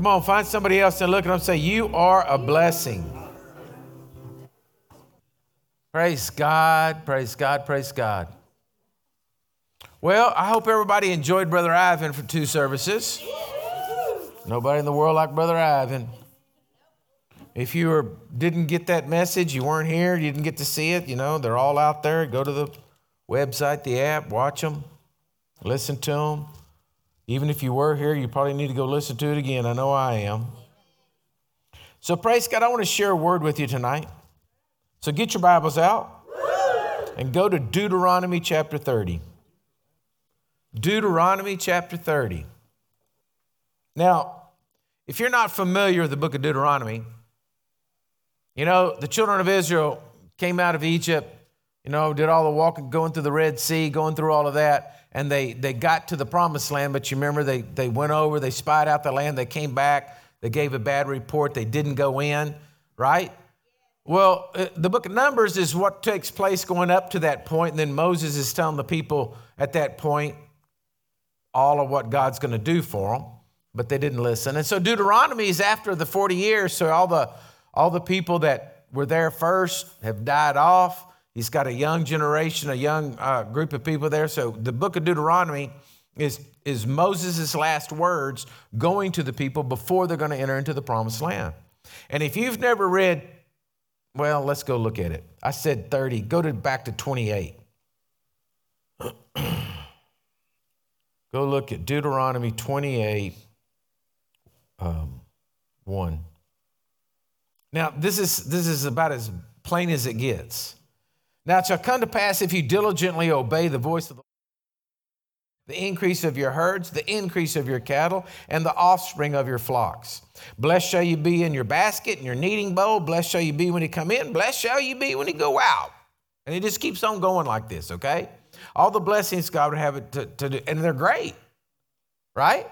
Come on, find somebody else and look at them and say, You are a blessing. Praise God, praise God, praise God. Well, I hope everybody enjoyed Brother Ivan for two services. Nobody in the world like Brother Ivan. If you were, didn't get that message, you weren't here, you didn't get to see it, you know, they're all out there. Go to the website, the app, watch them, listen to them. Even if you were here, you probably need to go listen to it again. I know I am. So, praise God, I want to share a word with you tonight. So, get your Bibles out and go to Deuteronomy chapter 30. Deuteronomy chapter 30. Now, if you're not familiar with the book of Deuteronomy, you know, the children of Israel came out of Egypt, you know, did all the walking, going through the Red Sea, going through all of that, and they, they got to the promised land, but you remember they, they went over, they spied out the land, they came back, they gave a bad report, they didn't go in, right? Well, uh, the book of Numbers is what takes place going up to that point, and then Moses is telling the people at that point all of what God's going to do for them, but they didn't listen. And so Deuteronomy is after the 40 years, so all the all the people that were there first have died off. He's got a young generation, a young uh, group of people there. So the book of Deuteronomy is, is Moses' last words going to the people before they're going to enter into the promised land. And if you've never read, well, let's go look at it. I said 30, go to back to 28. go look at Deuteronomy 28, um, 1. Now, this is, this is about as plain as it gets. Now, it shall come to pass if you diligently obey the voice of the the increase of your herds, the increase of your cattle, and the offspring of your flocks. Blessed shall you be in your basket and your kneading bowl. Blessed shall you be when you come in. Blessed shall you be when you go out. And it just keeps on going like this, okay? All the blessings God would have to, to do, and they're great, right?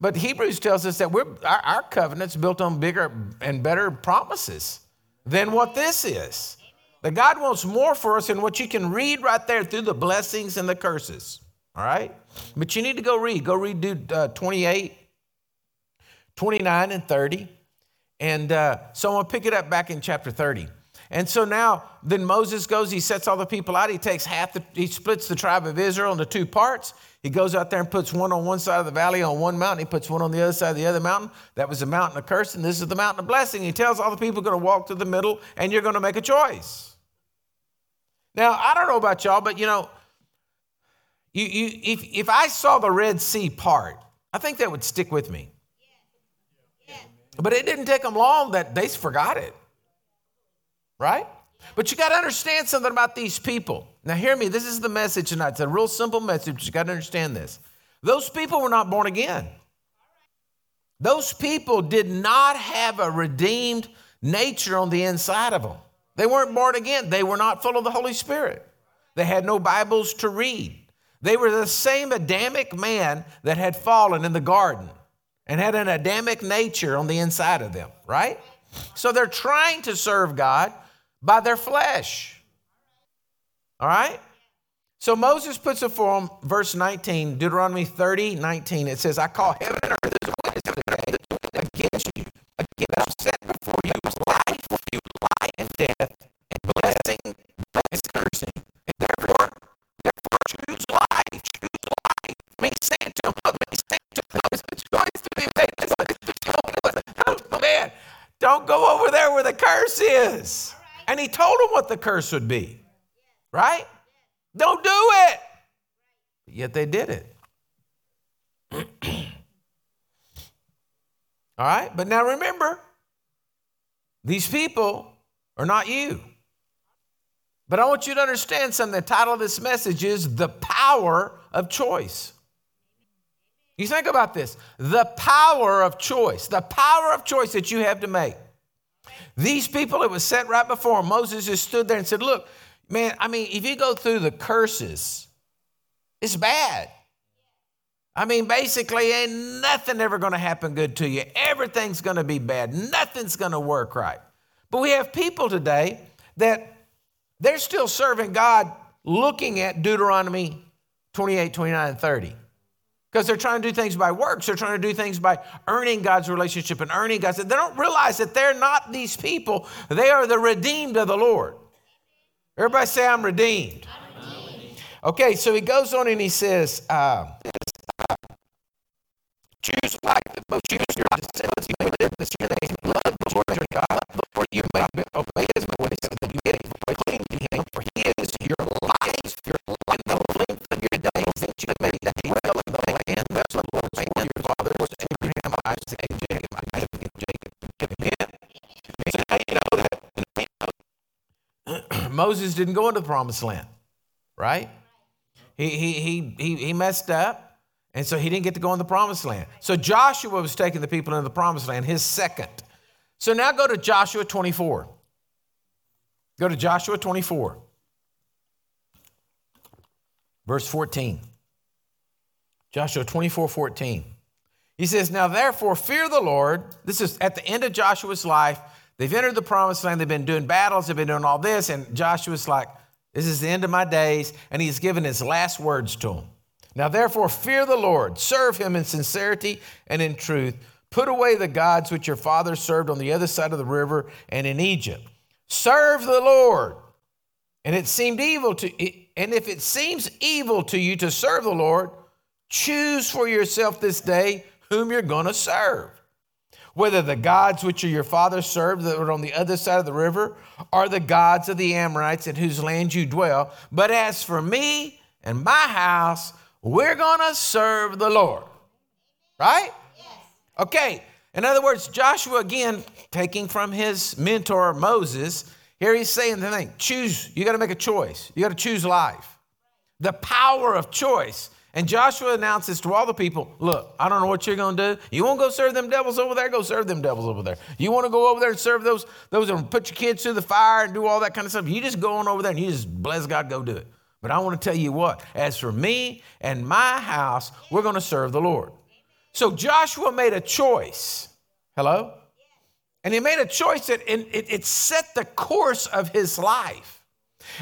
But Hebrews tells us that we're, our, our covenant's built on bigger and better promises than what this is. That God wants more for us than what you can read right there through the blessings and the curses. All right? But you need to go read. Go read uh, 28, 29, and 30. And uh, so I'm going to pick it up back in chapter 30. And so now, then Moses goes, he sets all the people out. He takes half, the, he splits the tribe of Israel into two parts. He goes out there and puts one on one side of the valley on one mountain. He puts one on the other side of the other mountain. That was the mountain of curse, and this is the mountain of blessing. He tells all the people going to walk to the middle, and you're going to make a choice. Now, I don't know about y'all, but you know, you, you, if, if I saw the Red Sea part, I think that would stick with me. But it didn't take them long that they forgot it. Right? But you got to understand something about these people. Now, hear me. This is the message tonight. It's a real simple message, but you got to understand this. Those people were not born again. Those people did not have a redeemed nature on the inside of them. They weren't born again. They were not full of the Holy Spirit. They had no Bibles to read. They were the same Adamic man that had fallen in the garden and had an Adamic nature on the inside of them, right? So they're trying to serve God by their flesh. All right? So Moses puts it for them, verse 19, Deuteronomy 30, 19. It says, I call heaven and earth as witness against you. Again, I've set before you life for you, life and death, and blessing, blessing, cursing. And therefore, therefore choose life, choose life. May say to him, may say to him, it's going to be Oh, man, don't go over there where the curse is. And he told them what the curse would be, right? Don't do it. Yet they did it. All right, but now remember, these people are not you. But I want you to understand something. The title of this message is The Power of Choice. You think about this the power of choice, the power of choice that you have to make. These people, it was set right before. Moses just stood there and said, Look, man, I mean, if you go through the curses, it's bad. I mean, basically, ain't nothing ever going to happen good to you. Everything's going to be bad. Nothing's going to work right. But we have people today that they're still serving God looking at Deuteronomy 28, 29, and 30. Because they're trying to do things by works. They're trying to do things by earning God's relationship and earning God's. They don't realize that they're not these people. They are the redeemed of the Lord. Everybody say, I'm redeemed. I'm redeemed. Okay, so he goes on and he says, uh, choose like the choose your descendants, you may live this year, they love the Lord your God, before you may obey his ways, that you may to him, for he is your life, your Moses didn't go into the promised land, right? He, he, he, he, he messed up. And so he didn't get to go in the promised land. So Joshua was taking the people into the promised land, his second. So now go to Joshua 24. Go to Joshua 24, verse 14. Joshua 24, 14. He says, Now therefore, fear the Lord. This is at the end of Joshua's life. They've entered the promised land. They've been doing battles. They've been doing all this. And Joshua's like, This is the end of my days. And he's given his last words to them. Now, therefore, fear the Lord, serve him in sincerity and in truth. Put away the gods which your fathers served on the other side of the river and in Egypt. Serve the Lord. And it seemed evil to and if it seems evil to you to serve the Lord, choose for yourself this day whom you're going to serve. Whether the gods which your fathers served that were on the other side of the river are the gods of the Amorites in whose land you dwell. But as for me and my house, we're going to serve the Lord. Right? Yes. Okay. In other words, Joshua, again, taking from his mentor Moses, here he's saying the thing choose, you got to make a choice. You got to choose life. The power of choice. And Joshua announces to all the people, look, I don't know what you're going to do. You want to go serve them devils over there? Go serve them devils over there. You want to go over there and serve those, those and put your kids through the fire and do all that kind of stuff? You just go on over there and you just bless God, go do it. But I want to tell you what, as for me and my house, we're going to serve the Lord. So Joshua made a choice. Hello? And he made a choice that it, it set the course of his life.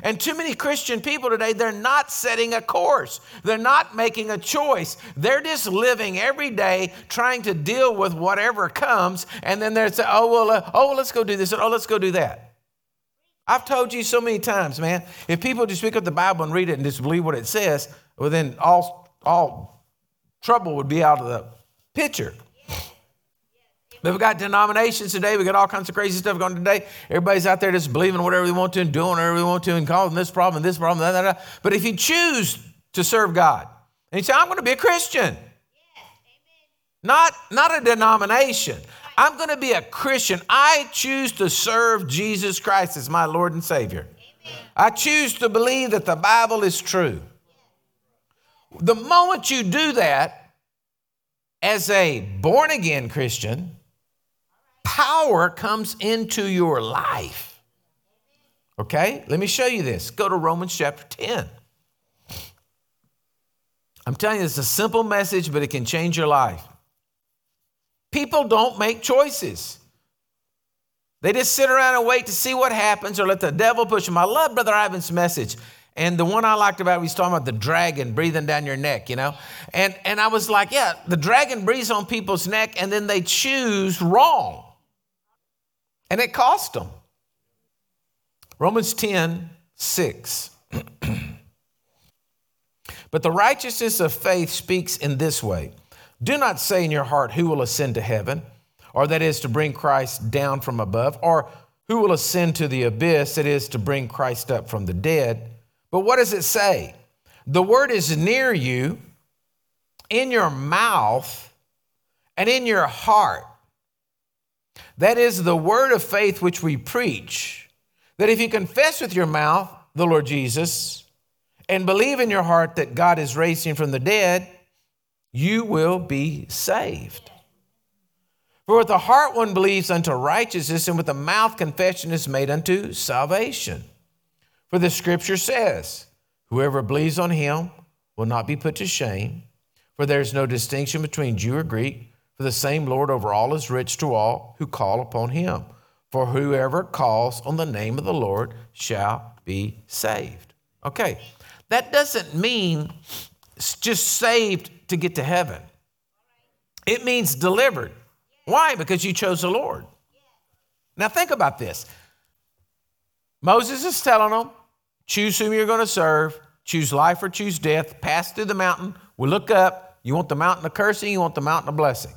And too many Christian people today, they're not setting a course. They're not making a choice. They're just living every day trying to deal with whatever comes. And then they're saying, oh, well, uh, oh, let's go do this. And, oh, let's go do that. I've told you so many times, man, if people just pick up the Bible and read it and just believe what it says, well, then all, all trouble would be out of the picture. But we've got denominations today. We got all kinds of crazy stuff going today. Everybody's out there just believing whatever they want to and doing whatever they want to and causing this problem this problem, that, that, that. But if you choose to serve God and you say, I'm going to be a Christian, not, not a denomination, I'm going to be a Christian. I choose to serve Jesus Christ as my Lord and Savior. Amen. I choose to believe that the Bible is true. The moment you do that as a born again Christian, power comes into your life. Okay? Let me show you this. Go to Romans chapter 10. I'm telling you, it's a simple message, but it can change your life. People don't make choices. They just sit around and wait to see what happens or let the devil push them. I love Brother Ivan's message. And the one I liked about, he's talking about the dragon breathing down your neck, you know? And, and I was like, yeah, the dragon breathes on people's neck and then they choose wrong. And it cost them. Romans 10, 6. but the righteousness of faith speaks in this way do not say in your heart, Who will ascend to heaven? Or that is to bring Christ down from above, or who will ascend to the abyss, that is to bring Christ up from the dead. But what does it say? The word is near you, in your mouth, and in your heart. That is the word of faith which we preach. That if you confess with your mouth the Lord Jesus and believe in your heart that God is raising from the dead, you will be saved. For with the heart one believes unto righteousness, and with the mouth confession is made unto salvation. For the scripture says, Whoever believes on him will not be put to shame, for there is no distinction between Jew or Greek, for the same Lord over all is rich to all who call upon him. For whoever calls on the name of the Lord shall be saved. Okay, that doesn't mean just saved to get to heaven. It means delivered. Why? Because you chose the Lord. Now think about this. Moses is telling them, choose whom you're going to serve, choose life or choose death, pass through the mountain. We look up. You want the mountain of cursing, you want the mountain of blessing.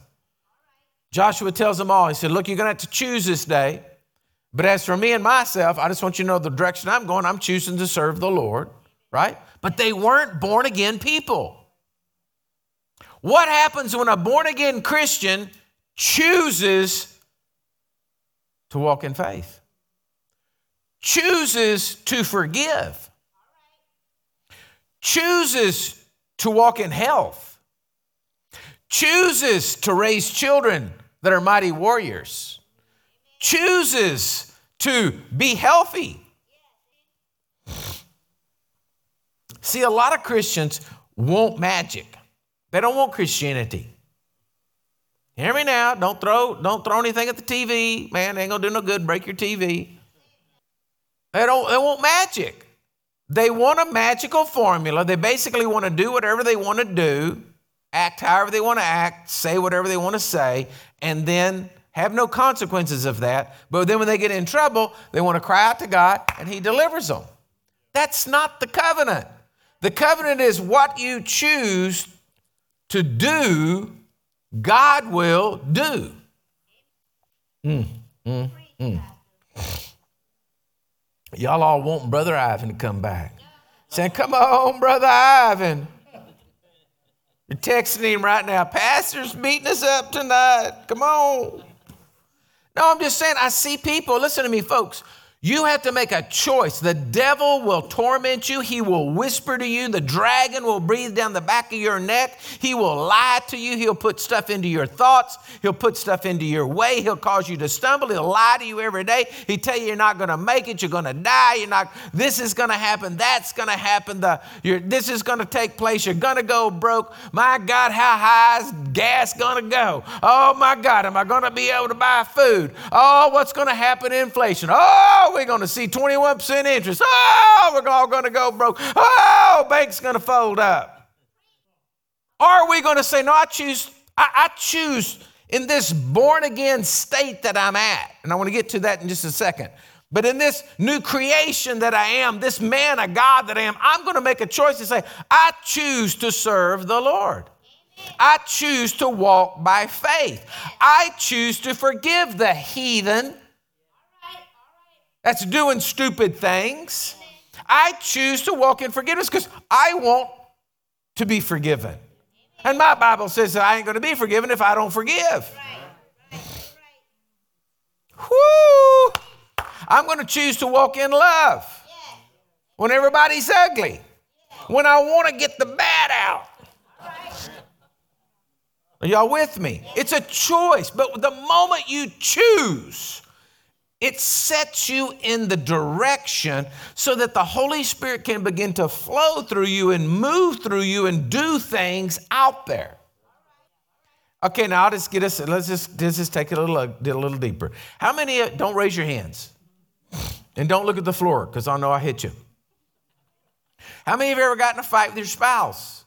Joshua tells them all, he said, Look, you're going to have to choose this day. But as for me and myself, I just want you to know the direction I'm going. I'm choosing to serve the Lord, right? But they weren't born again people. What happens when a born again Christian chooses to walk in faith? Chooses to forgive, chooses to walk in health, chooses to raise children that are mighty warriors, chooses to be healthy. See, a lot of Christians want magic. They don't want Christianity. Hear me now. Don't throw, don't throw anything at the TV. Man, ain't gonna do no good. Break your TV. They don't they want magic. They want a magical formula. They basically want to do whatever they want to do, act however they want to act, say whatever they want to say, and then have no consequences of that. But then when they get in trouble, they want to cry out to God and He delivers them. That's not the covenant. The covenant is what you choose to do, God will do. Mm, mm, mm. Y'all all want Brother Ivan to come back. Saying, Come on, Brother Ivan. You're texting him right now. Pastor's beating us up tonight. Come on. No, I'm just saying, I see people, listen to me, folks. You have to make a choice. The devil will torment you. He will whisper to you. The dragon will breathe down the back of your neck. He will lie to you. He'll put stuff into your thoughts. He'll put stuff into your way. He'll cause you to stumble. He'll lie to you every day. He'll tell you you're not going to make it. You're going to die. You're not, this is going to happen. That's going to happen. The, this is going to take place. You're going to go broke. My God, how high is gas going to go? Oh my God, am I going to be able to buy food? Oh, what's going to happen? To inflation. Oh, we're going to see 21% interest. Oh, we're all going to go broke. Oh, bank's going to fold up. Are we going to say, no, I choose, I, I choose in this born again state that I'm at. And I want to get to that in just a second. But in this new creation that I am, this man of God that I am, I'm going to make a choice to say, I choose to serve the Lord. I choose to walk by faith. I choose to forgive the heathen that's doing stupid things. I choose to walk in forgiveness because I want to be forgiven. And my Bible says that I ain't going to be forgiven if I don't forgive. Whoo! I'm going to choose to walk in love when everybody's ugly, when I want to get the bad out. Are y'all with me? It's a choice, but the moment you choose it sets you in the direction so that the Holy Spirit can begin to flow through you and move through you and do things out there. Okay, now I'll just get us, let's just, let's just take it a little, a little deeper. How many, uh, don't raise your hands and don't look at the floor because I know I hit you. How many of you ever gotten in a fight with your spouse?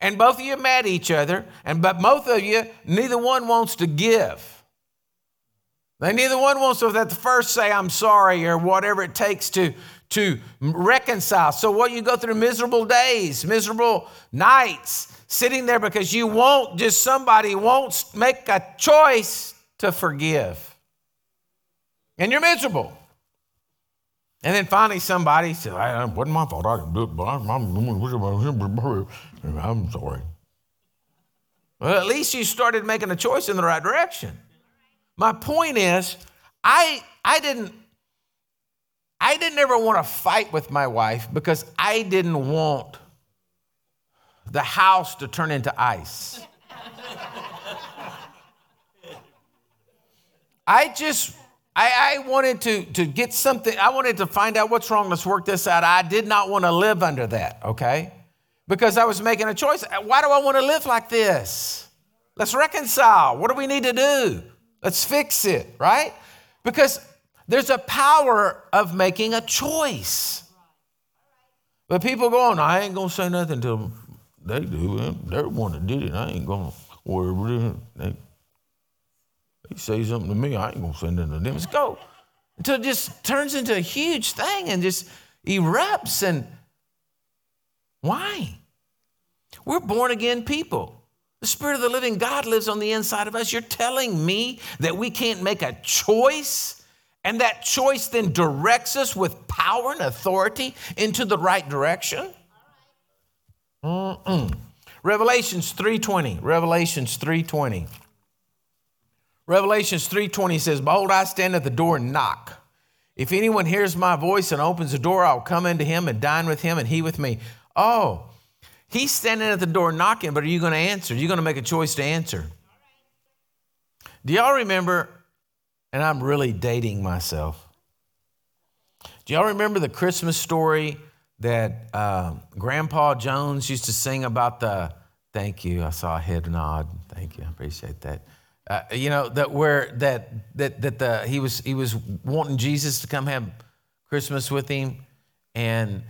And both of you met each other, and but both of you, neither one wants to give. They neither one wants to at the first say I'm sorry or whatever it takes to, to reconcile. So what you go through miserable days, miserable nights, sitting there because you won't just somebody won't make a choice to forgive. And you're miserable. And then finally somebody said, I, it wasn't my fault. I didn't do it, but I'm, I'm sorry. Well, at least you started making a choice in the right direction. My point is, I, I didn't I didn't ever want to fight with my wife because I didn't want the house to turn into ice. I just I, I, wanted to, to get something, I wanted to find out what's wrong. Let's work this out. I did not want to live under that, okay? Because I was making a choice. Why do I want to live like this? Let's reconcile. What do we need to do? Let's fix it, right? Because there's a power of making a choice. But people go on, I ain't gonna say nothing to they do. it. They're the one that did it. I ain't going to worry. They, they say something to me, I ain't going to say nothing to them. Let's go. Until it just turns into a huge thing and just erupts. And why? We're born again people. The Spirit of the living God lives on the inside of us. You're telling me that we can't make a choice, and that choice then directs us with power and authority into the right direction? Mm-mm. Revelations 3:20. Revelations 3:20. Revelations 3:20 says, "Behold, I stand at the door and knock. If anyone hears my voice and opens the door, I'll come into him and dine with him and he with me." Oh, He's standing at the door knocking, but are you going to answer? You're going to make a choice to answer. Do y'all remember? And I'm really dating myself. Do y'all remember the Christmas story that uh, Grandpa Jones used to sing about the? Thank you. I saw a head nod. Thank you. I appreciate that. Uh, you know that where that that that the he was he was wanting Jesus to come have Christmas with him, and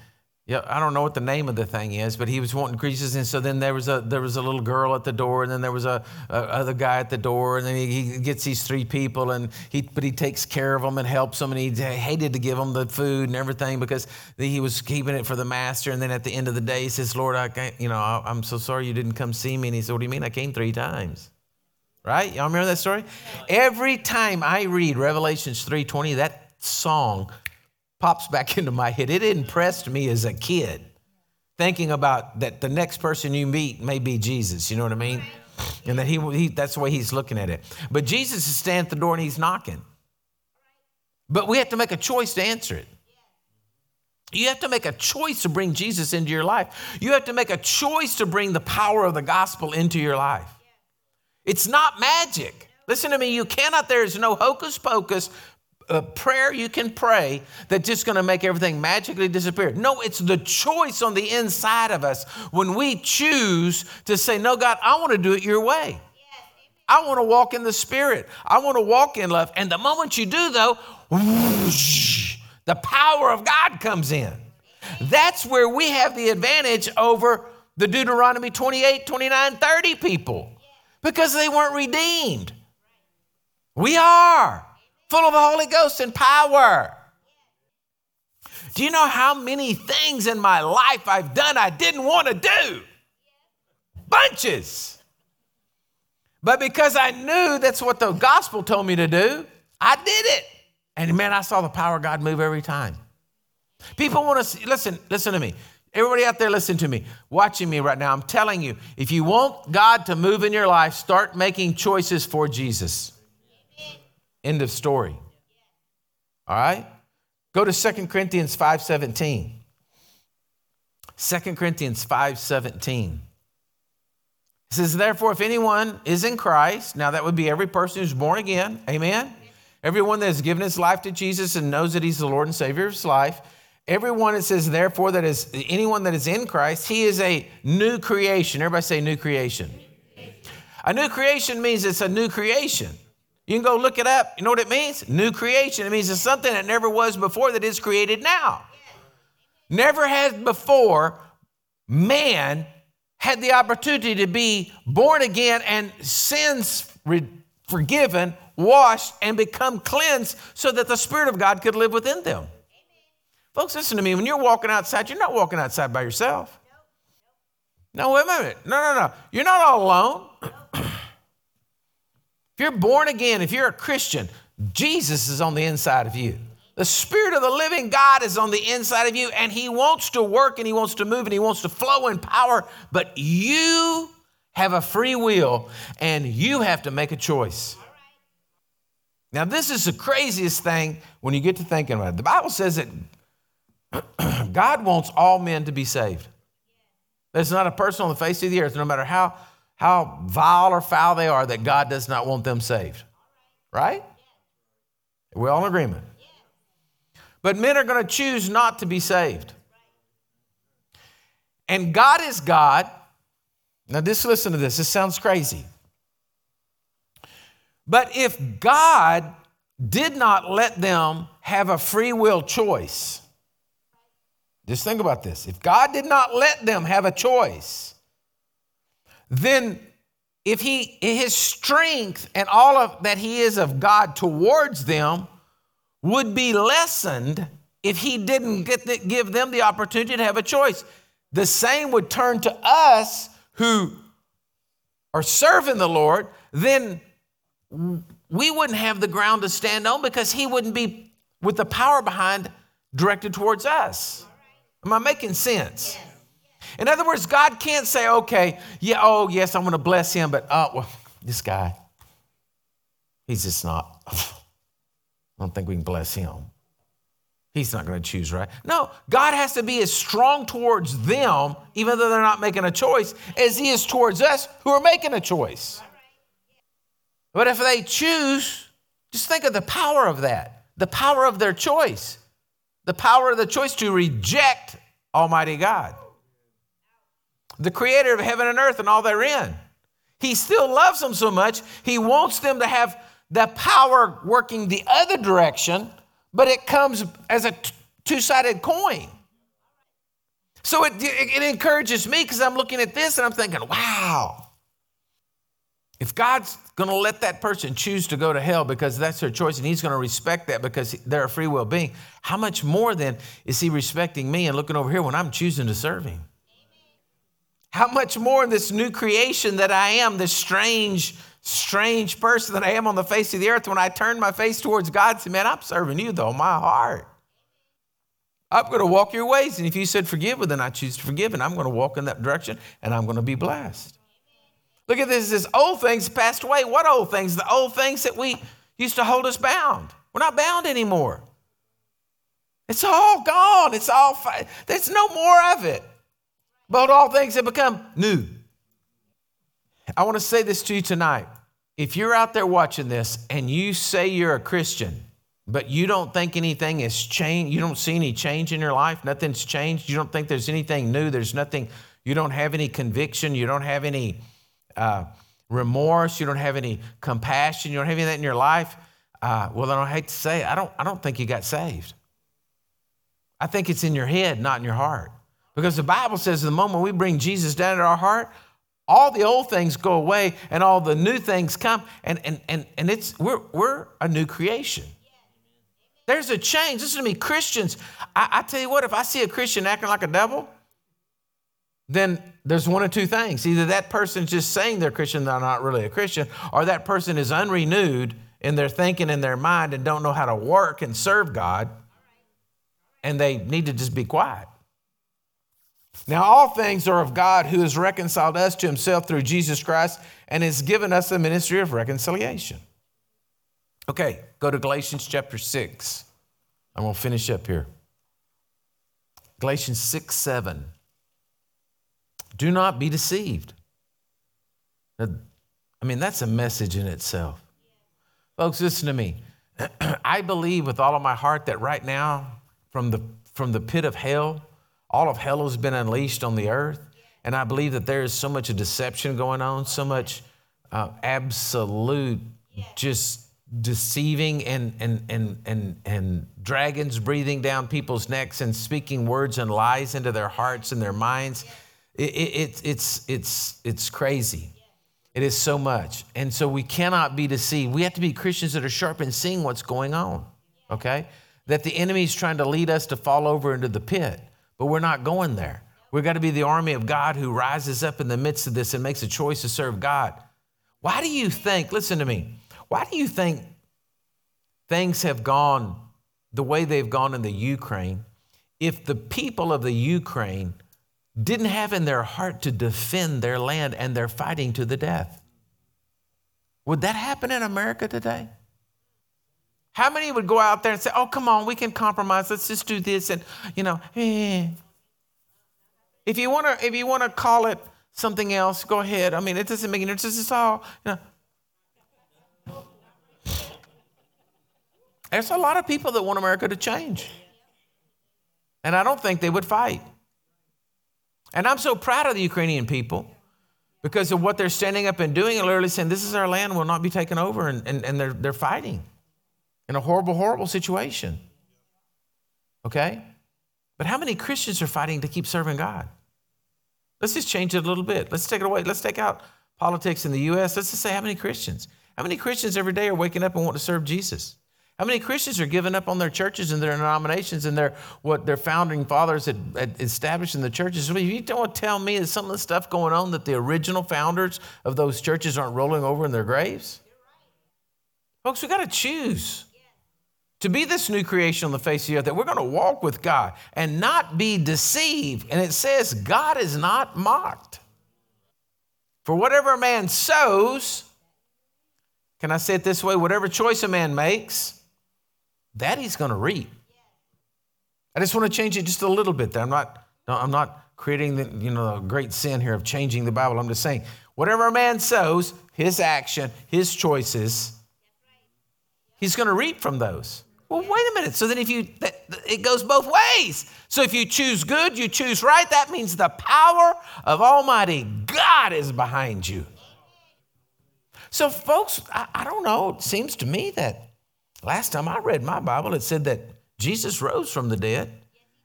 yeah, I don't know what the name of the thing is, but he was wanting creases, and so then there was a there was a little girl at the door, and then there was a, a other guy at the door, and then he, he, gets these three people, and he but he takes care of them and helps them, and he hated to give them the food and everything because he was keeping it for the master, and then at the end of the day, he says, "Lord, I can't, you know, I, I'm so sorry you didn't come see me," and he said, "What do you mean? I came three times." Right? Y'all remember that story? Every time I read Revelations 3:20, that song pops back into my head. It impressed me as a kid, thinking about that the next person you meet may be Jesus. You know what I mean? And that he, he that's the way he's looking at it. But Jesus is standing at the door and he's knocking. But we have to make a choice to answer it. You have to make a choice to bring Jesus into your life. You have to make a choice to bring the power of the gospel into your life. It's not magic. Listen to me, you cannot, there is no hocus pocus a prayer you can pray that's just going to make everything magically disappear. No, it's the choice on the inside of us when we choose to say, No, God, I want to do it your way. I want to walk in the Spirit. I want to walk in love. And the moment you do, though, whoosh, the power of God comes in. That's where we have the advantage over the Deuteronomy 28, 29, 30 people because they weren't redeemed. We are full of the Holy Ghost and power. Do you know how many things in my life I've done I didn't want to do? Bunches. But because I knew that's what the gospel told me to do, I did it. And man, I saw the power of God move every time. People want to see, listen, listen to me. Everybody out there, listen to me, watching me right now. I'm telling you, if you want God to move in your life, start making choices for Jesus. End of story. All right? Go to 2 Corinthians 5:17. 2 Corinthians 5:17. It says, therefore, if anyone is in Christ, now that would be every person who's born again, amen? Everyone that has given his life to Jesus and knows that he's the Lord and Savior of his life. Everyone it says, therefore, that is anyone that is in Christ, he is a new creation. Everybody say new creation. A new creation means it's a new creation. You can go look it up. You know what it means? New creation. It means it's something that never was before that is created now. Never has before man had the opportunity to be born again and sins re- forgiven, washed, and become cleansed so that the Spirit of God could live within them. Folks, listen to me. When you're walking outside, you're not walking outside by yourself. No, wait a minute. No, no, no. You're not all alone. You're born again, if you're a Christian, Jesus is on the inside of you. The Spirit of the living God is on the inside of you, and He wants to work and He wants to move and He wants to flow in power, but you have a free will and you have to make a choice. Now, this is the craziest thing when you get to thinking about it. The Bible says that God wants all men to be saved. There's not a person on the face of the earth, no matter how how vile or foul they are that God does not want them saved. Right? We're all in agreement. But men are going to choose not to be saved. And God is God. Now, just listen to this. This sounds crazy. But if God did not let them have a free will choice, just think about this. If God did not let them have a choice, then if he his strength and all of that he is of God towards them would be lessened if he didn't get the, give them the opportunity to have a choice. The same would turn to us who are serving the Lord, then we wouldn't have the ground to stand on because he wouldn't be with the power behind directed towards us. Am I making sense? In other words, God can't say, okay, yeah, oh, yes, I'm going to bless him, but, oh, well, this guy, he's just not, I don't think we can bless him. He's not going to choose right. No, God has to be as strong towards them, even though they're not making a choice, as He is towards us who are making a choice. But if they choose, just think of the power of that the power of their choice, the power of the choice to reject Almighty God, the creator of heaven and earth and all therein. He still loves them so much, He wants them to have the power working the other direction but it comes as a two sided coin. So it, it, it encourages me because I'm looking at this and I'm thinking, wow, if God's going to let that person choose to go to hell because that's their choice and he's going to respect that because they're a free will being, how much more then is he respecting me and looking over here when I'm choosing to serve him? How much more in this new creation that I am, this strange strange person that I am on the face of the earth, when I turn my face towards God and say, Man, I'm serving you though, my heart. I'm going to walk your ways. And if you said forgive, well, then I choose to forgive, and I'm going to walk in that direction, and I'm going to be blessed. Look at this, this old things passed away. What old things? The old things that we used to hold us bound. We're not bound anymore. It's all gone. It's all, fi- there's no more of it. But all things have become new. I want to say this to you tonight. If you're out there watching this and you say you're a Christian, but you don't think anything has changed, you don't see any change in your life, nothing's changed, you don't think there's anything new, there's nothing, you don't have any conviction, you don't have any uh, remorse, you don't have any compassion, you don't have any of that in your life, uh, well, I don't hate to say it, I don't, I don't think you got saved. I think it's in your head, not in your heart. Because the Bible says the moment we bring Jesus down to our heart, all the old things go away and all the new things come. And and and, and it's we're we're a new creation. There's a change. Listen to me christians. I, I tell you what if i see a christian acting like a devil then there's one of two things. Either that person's just saying they're christian they're not really a christian or that person is unrenewed in their thinking in their mind and don't know how to work and serve god and they need to just be quiet now, all things are of God who has reconciled us to himself through Jesus Christ and has given us the ministry of reconciliation. Okay, go to Galatians chapter 6. I'm going to finish up here. Galatians 6 7. Do not be deceived. I mean, that's a message in itself. Folks, listen to me. I believe with all of my heart that right now, from the, from the pit of hell, all of hell has been unleashed on the earth. And I believe that there is so much of deception going on, so much uh, absolute just deceiving and, and, and, and, and dragons breathing down people's necks and speaking words and lies into their hearts and their minds. It, it, it's, it's, it's crazy. It is so much. And so we cannot be deceived. We have to be Christians that are sharp in seeing what's going on, okay? That the enemy is trying to lead us to fall over into the pit. But we're not going there. We've got to be the army of God who rises up in the midst of this and makes a choice to serve God. Why do you think, listen to me, why do you think things have gone the way they've gone in the Ukraine if the people of the Ukraine didn't have in their heart to defend their land and they're fighting to the death? Would that happen in America today? How many would go out there and say, oh, come on, we can compromise. Let's just do this. And, you know, eh. if you want to, if you want to call it something else, go ahead. I mean, it doesn't make any difference. It's all, you know. There's a lot of people that want America to change. And I don't think they would fight. And I'm so proud of the Ukrainian people because of what they're standing up and doing and literally saying, This is our land, We'll not be taken over. And, and, and they're, they're fighting in a horrible, horrible situation. Okay? But how many Christians are fighting to keep serving God? Let's just change it a little bit. Let's take it away. Let's take out politics in the U.S. Let's just say how many Christians? How many Christians every day are waking up and want to serve Jesus? How many Christians are giving up on their churches and their denominations and their what their founding fathers had, had established in the churches? you don't tell me that some of the stuff going on that the original founders of those churches aren't rolling over in their graves? Folks, we got to choose to be this new creation on the face of the earth, that we're going to walk with God and not be deceived. And it says, God is not mocked. For whatever a man sows, can I say it this way? Whatever choice a man makes, that he's going to reap. I just want to change it just a little bit there. I'm not, I'm not creating the, you know, a great sin here of changing the Bible. I'm just saying, whatever a man sows, his action, his choices, he's going to reap from those. Well, wait a minute. So then, if you, it goes both ways. So if you choose good, you choose right, that means the power of Almighty God is behind you. So, folks, I, I don't know. It seems to me that last time I read my Bible, it said that Jesus rose from the dead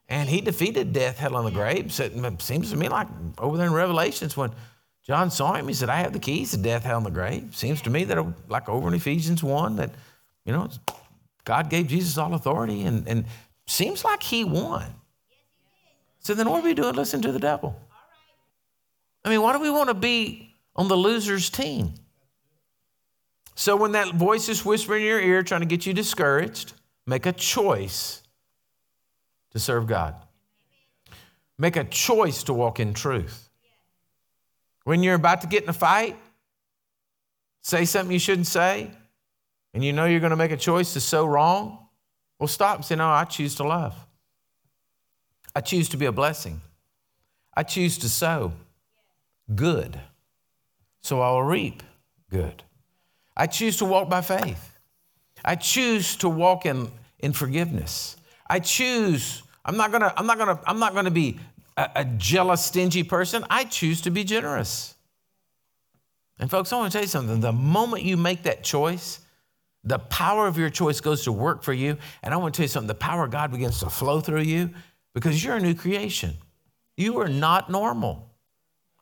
and he defeated death, hell, and the grave. So it seems to me like over there in Revelations when John saw him, he said, I have the keys to death, hell, and the grave. Seems to me that, uh, like over in Ephesians 1, that, you know, God gave Jesus all authority and, and seems like he won. So then what are we doing? Listen to the devil. I mean, why do we want to be on the loser's team? So when that voice is whispering in your ear, trying to get you discouraged, make a choice to serve God. Make a choice to walk in truth. When you're about to get in a fight, say something you shouldn't say, and you know you're going to make a choice to sow wrong, well, stop and say, No, oh, I choose to love. I choose to be a blessing. I choose to sow good, so I will reap good. I choose to walk by faith. I choose to walk in, in forgiveness. I choose, I'm not gonna, I'm not gonna, I'm not gonna be a, a jealous, stingy person. I choose to be generous. And folks, I want to tell you something. The moment you make that choice, the power of your choice goes to work for you. And I want to tell you something the power of God begins to flow through you because you're a new creation. You are not normal.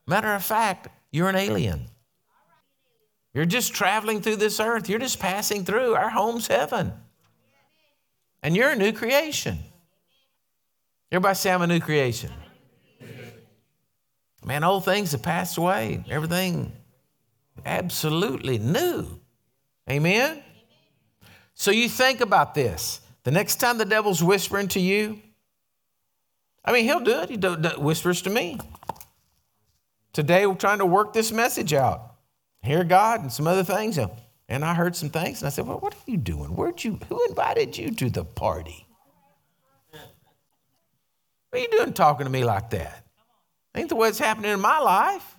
Matter of fact, you're an alien. You're just traveling through this earth. You're just passing through. Our home's heaven. And you're a new creation. Everybody say, I'm a new creation. Man, old things have passed away. Everything absolutely new. Amen? So you think about this. The next time the devil's whispering to you, I mean, he'll do it. He do, do, whispers to me. Today, we're trying to work this message out hear God and some other things. And I heard some things, and I said, Well, what are you doing? Where'd you, who invited you to the party? What are you doing talking to me like that? Ain't the way it's happening in my life.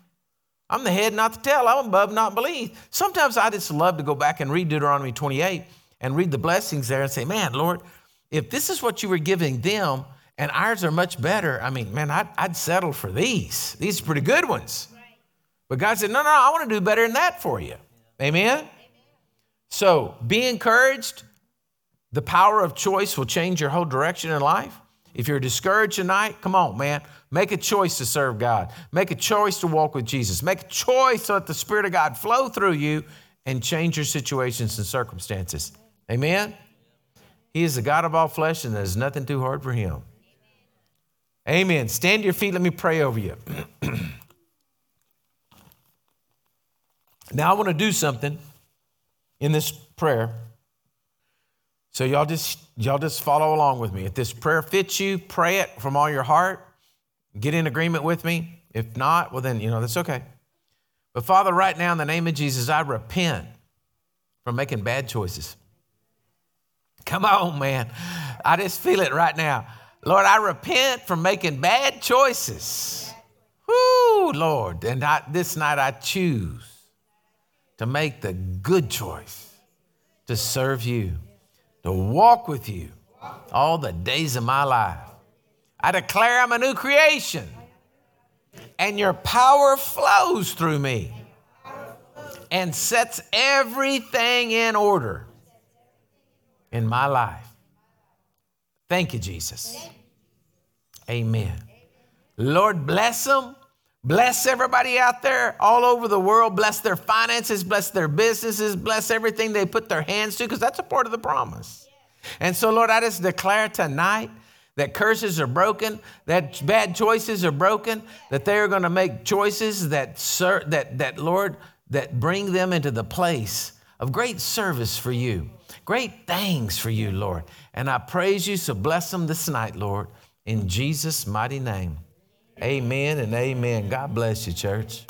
I'm the head, not the tail. I'm above, not beneath. Sometimes I just love to go back and read Deuteronomy 28 and read the blessings there and say, Man, Lord, if this is what you were giving them and ours are much better, I mean, man, I'd, I'd settle for these. These are pretty good ones. But God said, No, no, I want to do better than that for you. Amen? Amen? So be encouraged. The power of choice will change your whole direction in life. If you're discouraged tonight, come on, man. Make a choice to serve God. Make a choice to walk with Jesus. Make a choice to let the Spirit of God flow through you and change your situations and circumstances. Amen? He is the God of all flesh, and there's nothing too hard for him. Amen. Stand to your feet. Let me pray over you. Now I want to do something in this prayer. So y'all just y'all just follow along with me. If this prayer fits you, pray it from all your heart. Get in agreement with me. If not, well then, you know, that's okay. But Father, right now in the name of Jesus, I repent from making bad choices. Come on, man. I just feel it right now. Lord, I repent from making bad choices. Whoo, Lord. And I, this night I choose to make the good choice to serve you, to walk with you all the days of my life. I declare I'm a new creation, and your power flows through me and sets everything in order in my life. Thank you, Jesus. Amen. Lord, bless them Bless everybody out there all over the world. Bless their finances, bless their businesses, bless everything they put their hands to, because that's a part of the promise. And so, Lord, I just declare tonight that curses are broken, that bad choices are broken, that they are going to make choices that, that, that, Lord, that bring them into the place of great service for you, great things for you, Lord. And I praise you, so bless them this night, Lord, in Jesus' mighty name. Amen and amen. God bless you, church.